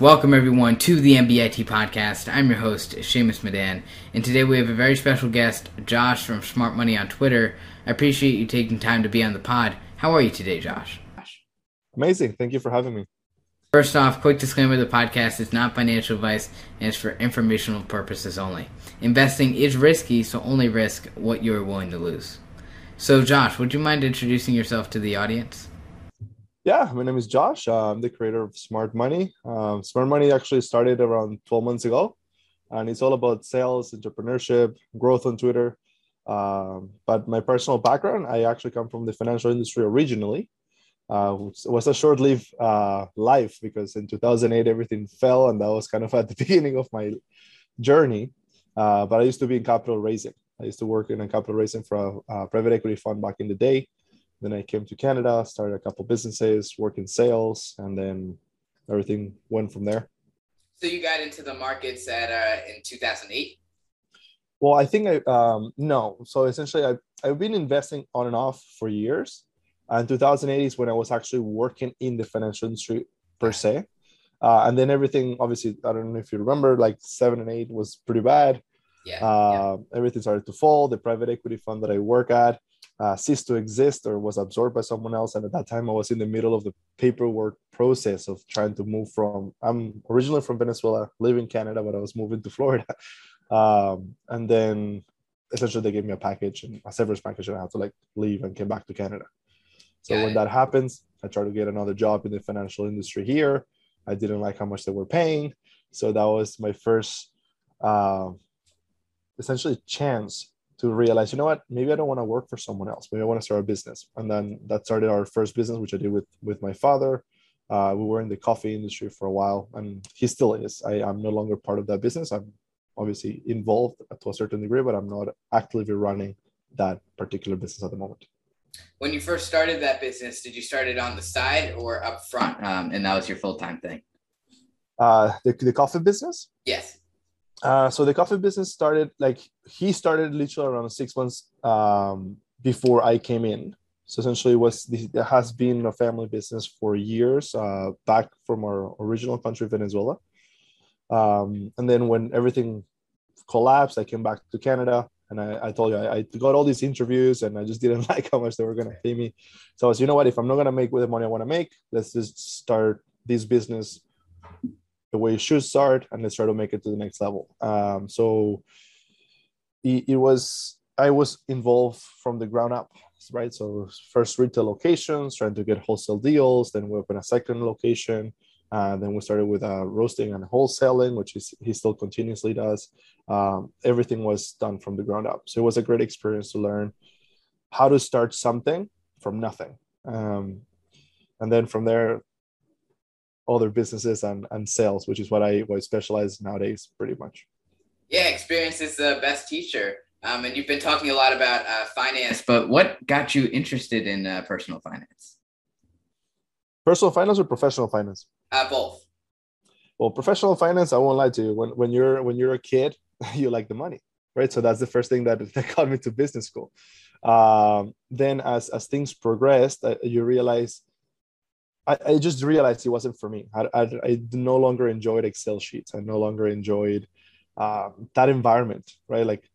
Welcome, everyone, to the MBIT podcast. I'm your host, Shamus Madan, and today we have a very special guest, Josh from Smart Money on Twitter. I appreciate you taking time to be on the pod. How are you today, Josh? Amazing. Thank you for having me. First off, quick disclaimer the podcast is not financial advice and is for informational purposes only. Investing is risky, so only risk what you are willing to lose. So, Josh, would you mind introducing yourself to the audience? Yeah, my name is Josh. Uh, I'm the creator of Smart Money. Um, Smart Money actually started around 12 months ago, and it's all about sales, entrepreneurship, growth on Twitter. Um, but my personal background, I actually come from the financial industry originally. Uh, was a short-lived uh, life because in 2008 everything fell, and that was kind of at the beginning of my journey. Uh, but I used to be in capital raising. I used to work in a capital raising for a, a private equity fund back in the day then I came to Canada, started a couple businesses, work in sales, and then everything went from there. So you got into the markets at uh, in 2008. Well, I think I um, no. So essentially, I I've been investing on and off for years. And 2008 is when I was actually working in the financial industry per se. Uh, and then everything, obviously, I don't know if you remember, like seven and eight was pretty bad. Yeah, uh, yeah. Everything started to fall. The private equity fund that I work at uh, ceased to exist or was absorbed by someone else. And at that time, I was in the middle of the paperwork process of trying to move from. I'm originally from Venezuela, live in Canada, but I was moving to Florida. Um, and then essentially they gave me a package and a severance package, and I had to like leave and came back to Canada. So when that happens, I tried to get another job in the financial industry here. I didn't like how much they were paying, so that was my first, uh, essentially, chance to realize, you know what, maybe I don't want to work for someone else. Maybe I want to start a business. And then that started our first business, which I did with with my father. Uh, we were in the coffee industry for a while, and he still is. I, am no longer part of that business. I'm obviously involved to a certain degree, but I'm not actively running that particular business at the moment. When you first started that business, did you start it on the side or up front? Um, and that was your full time thing? Uh, the, the coffee business? Yes. Uh, so the coffee business started like he started literally around six months um, before I came in. So essentially, it was it has been a family business for years, uh, back from our original country, Venezuela. Um, and then when everything collapsed, I came back to Canada, and I, I told you I, I, got all these interviews, and I just didn't like how much they were going to pay me. So I was, you know what, if I'm not going to make with the money I want to make, let's just start this business the way should start and let's try to make it to the next level. Um, so it, it, was i was involved from the ground up right? So first retail locations trying to get wholesale deals then we opened a second location uh, then we started with uh, roasting and wholesaling which is he still continuously does. Um, everything was done from the ground up. So it was a great experience to learn how to start something from nothing. Um, and then from there other businesses and, and sales, which is what I, what I specialize nowadays pretty much. Yeah, experience is the best teacher. Um, and you've been talking a lot about uh, finance, but what got you interested in uh, personal finance? Personal finance or professional finance? Uh, both. Well, professional finance, I won't lie to you. When, when you're when you're a kid, you like the money, right? So that's the first thing that, that got me to business school. Um, then as as things progressed, uh, you realize I, I just realized it wasn't for me. I, I, I, no longer enjoyed Excel sheets. I no longer enjoyed uh, that environment, right? Like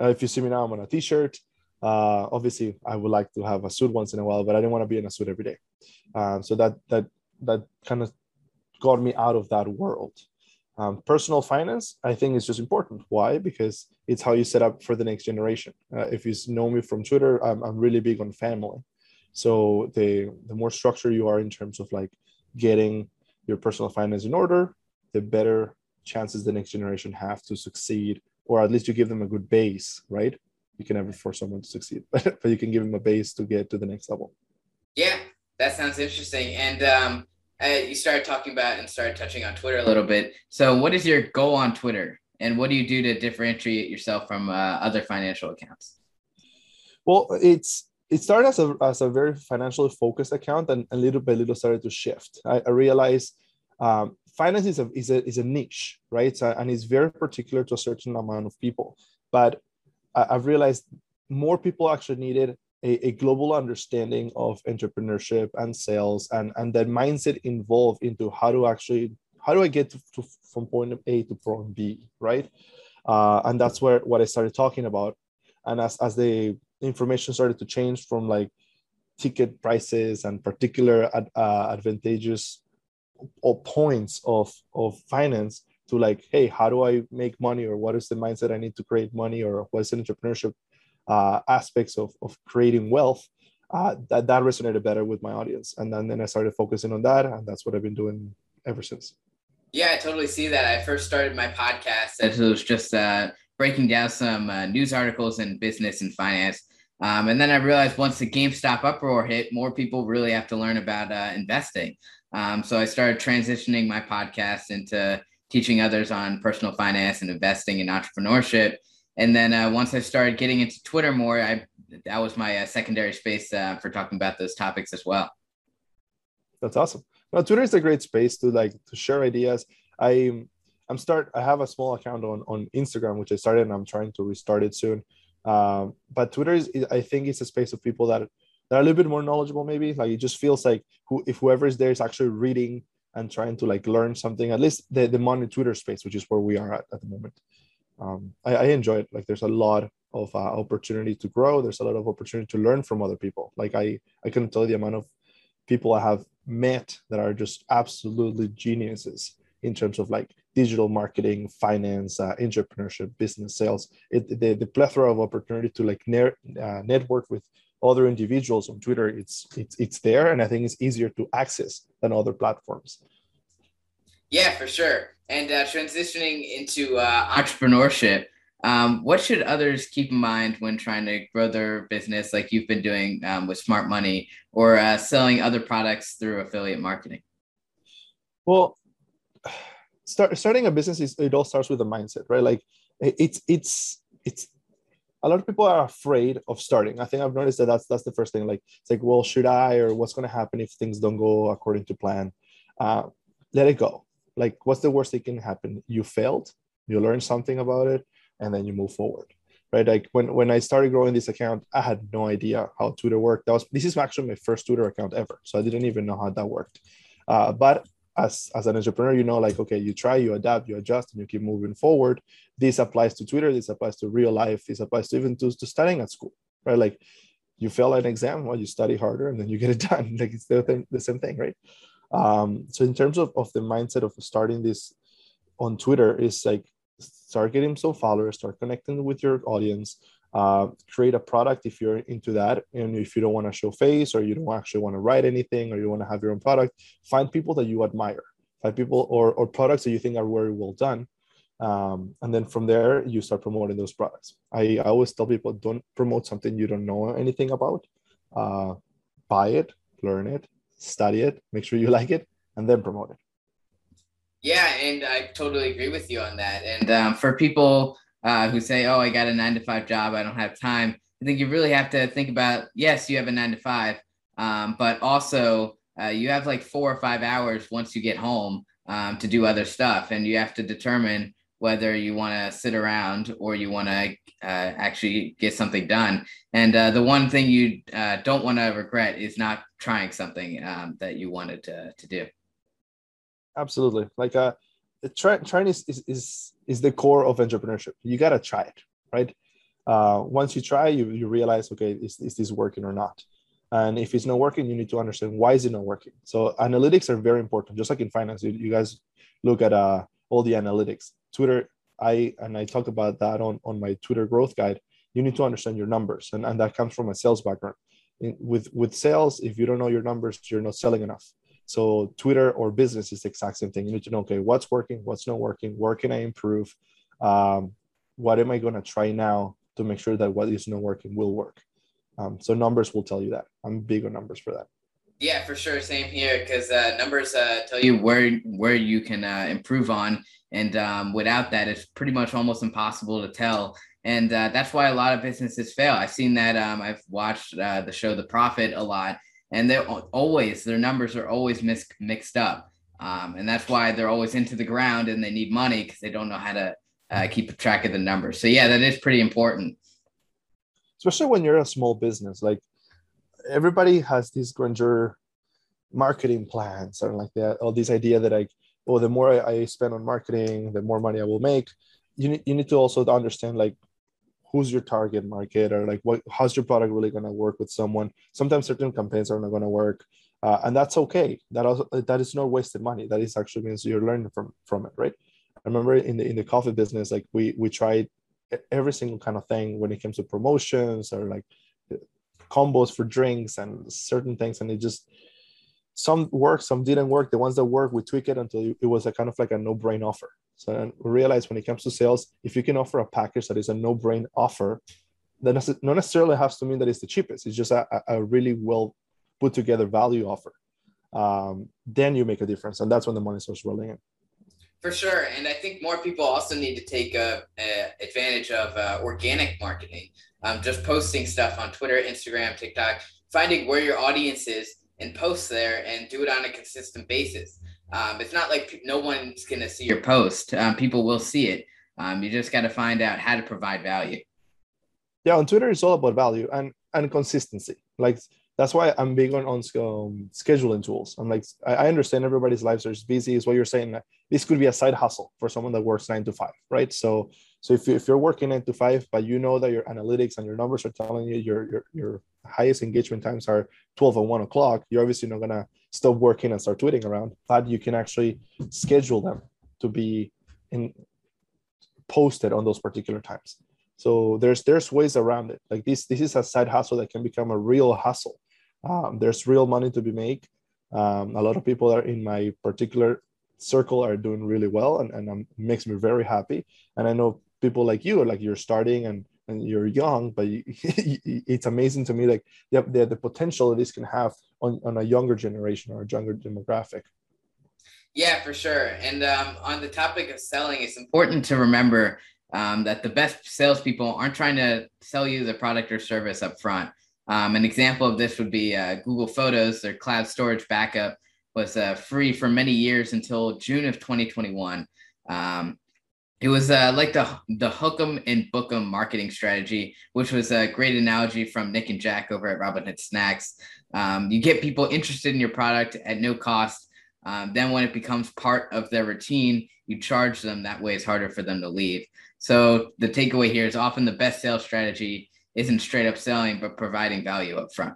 uh, if you see me now, I'm on a t-shirt. Uh, obviously, I would like to have a suit once in a while, but I didn't want to be in a suit every day. Um, so that that that kind of got me out of that world. Um, personal finance, I think, is just important. Why? Because it's how you set up for the next generation. Uh, if you know me from Twitter, I'm, I'm really big on family. So the the more structured you are in terms of like getting your personal finance in order, the better chances the next generation have to succeed, or at least you give them a good base, right? You can never force someone to succeed, but you can give them a base to get to the next level. Yeah, that sounds interesting. And um, uh, you started talking about and started touching on Twitter a little bit. So, what is your goal on Twitter, and what do you do to differentiate yourself from uh, other financial accounts? Well, it's it started as a, as a very financially focused account and, little by little started to shift. I, I realized um, finance is a, is, a, is a niche, right? And it's very particular to a certain amount of people. But I, have realized more people actually needed a, a, global understanding of entrepreneurship and sales and, and that mindset involved into how to actually how do I get to, to, from point A to point B, right? Uh, and that's where what I started talking about. And as as the information started to change from like ticket prices and particular ad, uh, advantageous or points of of finance to like, hey, how do I make money, or what is the mindset I need to create money, or what's the entrepreneurship uh, aspects of of creating wealth uh, that that resonated better with my audience, and then then I started focusing on that, and that's what I've been doing ever since. Yeah, I totally see that. I first started my podcast as it was just uh, breaking down some uh, news articles in business and finance. Um, and then I realized once the GameStop uproar hit, more people really have to learn about uh, investing. Um, so I started transitioning my podcast into teaching others on personal finance and investing and entrepreneurship. And then uh, once I started getting into Twitter more, I that was my uh, secondary space uh, for talking about those topics as well. That's awesome. Now, Twitter is a great space to like to share ideas. I I'm start. I have a small account on on Instagram which I started, and I'm trying to restart it soon. Um, but Twitter is, I think, it's a space of people that that are a little bit more knowledgeable. Maybe like it just feels like who if whoever is there is actually reading and trying to like learn something. At least the the money Twitter space, which is where we are at at the moment. Um, I, I enjoy it. Like there's a lot of uh, opportunity to grow. There's a lot of opportunity to learn from other people. Like I, I couldn't tell you the amount of people I have met that are just absolutely geniuses in terms of like digital marketing, finance, uh, entrepreneurship, business, sales. It, the, the plethora of opportunity to like uh, network with other individuals on Twitter, it's it's it's there, and I think it's easier to access than other platforms. Yeah, for sure. And uh, transitioning into uh, entrepreneurship, um, what should others keep in mind when trying to grow their business, like you've been doing um, with Smart Money, or uh, selling other products through affiliate marketing? Well, start, starting a business is it all starts with a mindset, right? Like it's it's it's a lot of people are afraid of starting. I think I've noticed that that's that's the first thing. Like it's like, well, should I, or what's going to happen if things don't go according to plan? Uh, let it go. Like, what's the worst that can happen? You failed. You learn something about it and then you move forward right like when when i started growing this account i had no idea how twitter worked that was this is actually my first twitter account ever so i didn't even know how that worked uh, but as as an entrepreneur you know like okay you try you adapt you adjust and you keep moving forward. This applies to twitter this applies to real life this applies to even to, to studying at school right? Like you fail an exam well you study harder and then you get it done. Like it's the, the same thing right? Um, so in terms of, of the mindset of starting this on twitter is like start getting some followers, start connecting with your audience, uh, create a product if you're into that. And if you don't want to show face or you don't actually want to write anything or you want to have your own product, find people that you admire, find people or, or products that you think are very well done. Um, and then from there, you start promoting those products. I, I always tell people don't promote something you don't know anything about. Uh, buy it, learn it, study it, make sure you like it, and then promote it. Yeah, and I totally agree with you on that. And um, for people uh, who say, "Oh, I got a nine to five job, I don't have time," I think you really have to think about. Yes, you have a nine to five, um, but also uh, you have like four or five hours once you get home um, to do other stuff, and you have to determine whether you want to sit around or you want to uh, actually get something done. And uh, the one thing you uh, don't want to regret is not trying something um, that you wanted to, to do absolutely like uh trying is, is is is the core of entrepreneurship. You got to try it right? Uh once you try you you realize okay is, is this working or not? And if it's not working you need to understand why is it not working. So analytics are very important. Just like in finance you, you guys look at uh all the analytics. Twitter i and i talk about that on on my twitter growth guide. You need to understand your numbers and, and that comes from a sales background. In, with with sales if you don't know your numbers you're not selling enough so Twitter or business is the exact same thing. You need to know, okay, what's working, what's not working, where can I improve? Um, what am I going to try now to make sure that what is not working will work? Um, so numbers will tell you that. I'm big on numbers for that. Yeah, for sure. Same here because uh, numbers uh, tell you where where you can uh, improve on, and um, without that, it's pretty much almost impossible to tell. And uh, that's why a lot of businesses fail. I've seen that. Um, I've watched uh, the show The Profit a lot, and they're always their numbers are always mis- mixed up, um, and that's why they're always into the ground and they need money because they don't know how to uh, keep track of the numbers. So yeah, that is pretty important. Especially when you're a small business, like everybody has these grandeur marketing plans or like that, or this idea that like oh, the more I, I spend on marketing, the more money I will make. You need, you need to also understand like who's your target market or like what how's your product really going to work with someone? Sometimes certain campaigns are not going to work uh, and that's okay. That also that is no wasted money. That is actually means you're learning from from it right? I remember in the in the coffee business like we we tried every single kind of thing when it comes to promotions or like combos for drinks and certain things and it just some worked some didn't work. The ones that worked we tweak it until it was a kind of like a no-brain offer so we realize when it comes to sales, if you can offer a package that is a no-brain offer, that doesn't not necessarily has to mean that it's the cheapest. It's just a, a really well put together value offer. Um, then you make a difference, and that's when the money starts rolling in. For sure, and I think more people also need to take advantage of uh, organic marketing. Um, just posting stuff on Twitter, Instagram, TikTok, finding where your audience is and post there, and do it on a consistent basis. Um, it's not like no one's going to see your post. Um, people will see it. Um, you just got to find out how to provide value. Yeah, on Twitter, it's all about value and and consistency. Like that's why I'm big on on um, scheduling tools. I'm like, I, understand everybody's lives are busy. Is what you're saying. This could be a side hustle for someone that works nine to five, right? So so if, you, if you're working nine to five, but you know that your analytics and your numbers are telling you your your, your highest engagement times are 12 and 1 o'clock, you're obviously not gonna stop working and start tweeting around. But you can actually schedule them to be in posted on those particular times. So there's there's ways around it. Like this this is a side hustle that can become a real hustle. Um, there's real money to be made. Um, a lot of people are in my particular circle are doing really well and, and um, makes me very happy. And I know people like you, like you're starting and and you're young, but you, it's amazing to me like the, the, the potential that this can have on, on a younger generation or a younger demographic. Yeah, for sure. And um, on the topic of selling, it's important to remember um, that the best salespeople aren't trying to sell you the product or service up front. Um, an example of this would be uh, Google Photos. Their cloud storage backup was uh, free for many years until June of 2021. Um, it was uh, like the the hook 'em and book 'em marketing strategy, which was a great analogy from Nick and Jack over at Robinhood Snacks. Um, you get people interested in your product at no cost. Um, then, when it becomes part of their routine, you charge them. That way, it's harder for them to leave. So, the takeaway here is often the best sales strategy isn't straight up selling, but providing value up front.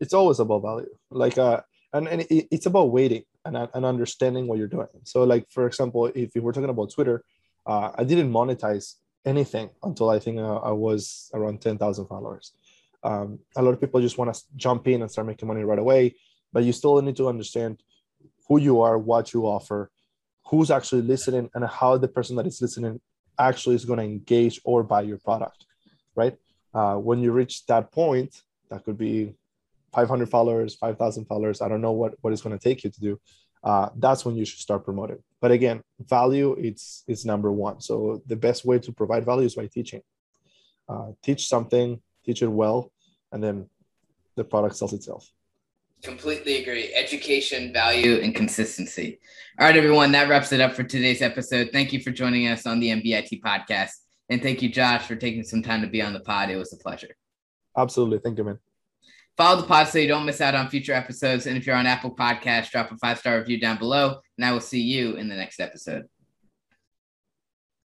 It's always about value. Like, uh, and, and it, it's about waiting and, and understanding what you're doing. So, like, for example, if we're talking about Twitter, uh, I didn't monetize anything until I think uh, I was around 10,000 followers. Um, a lot of people just want to jump in and start making money right away, but you still need to understand who you are, what you offer, who's actually listening, and how the person that is listening actually is going to engage or buy your product, right? Uh, when you reach that point, that could be 500 followers, 5,000 followers. I don't know what, what it's going to take you to do uh, that's when you should start promoting. But again, value it's it's number one. So the best way to provide value is by teaching. Uh, teach something, teach it well, and then the product sells itself. Completely agree. Education, value, and consistency. All right, everyone, that wraps it up for today's episode. Thank you for joining us on the MBIT podcast. And thank you, Josh, for taking some time to be on the pod. It was a pleasure. Absolutely. Thank you, man. Follow the pod so you don't miss out on future episodes. And if you're on Apple Podcasts, drop a five star review down below. And I will see you in the next episode.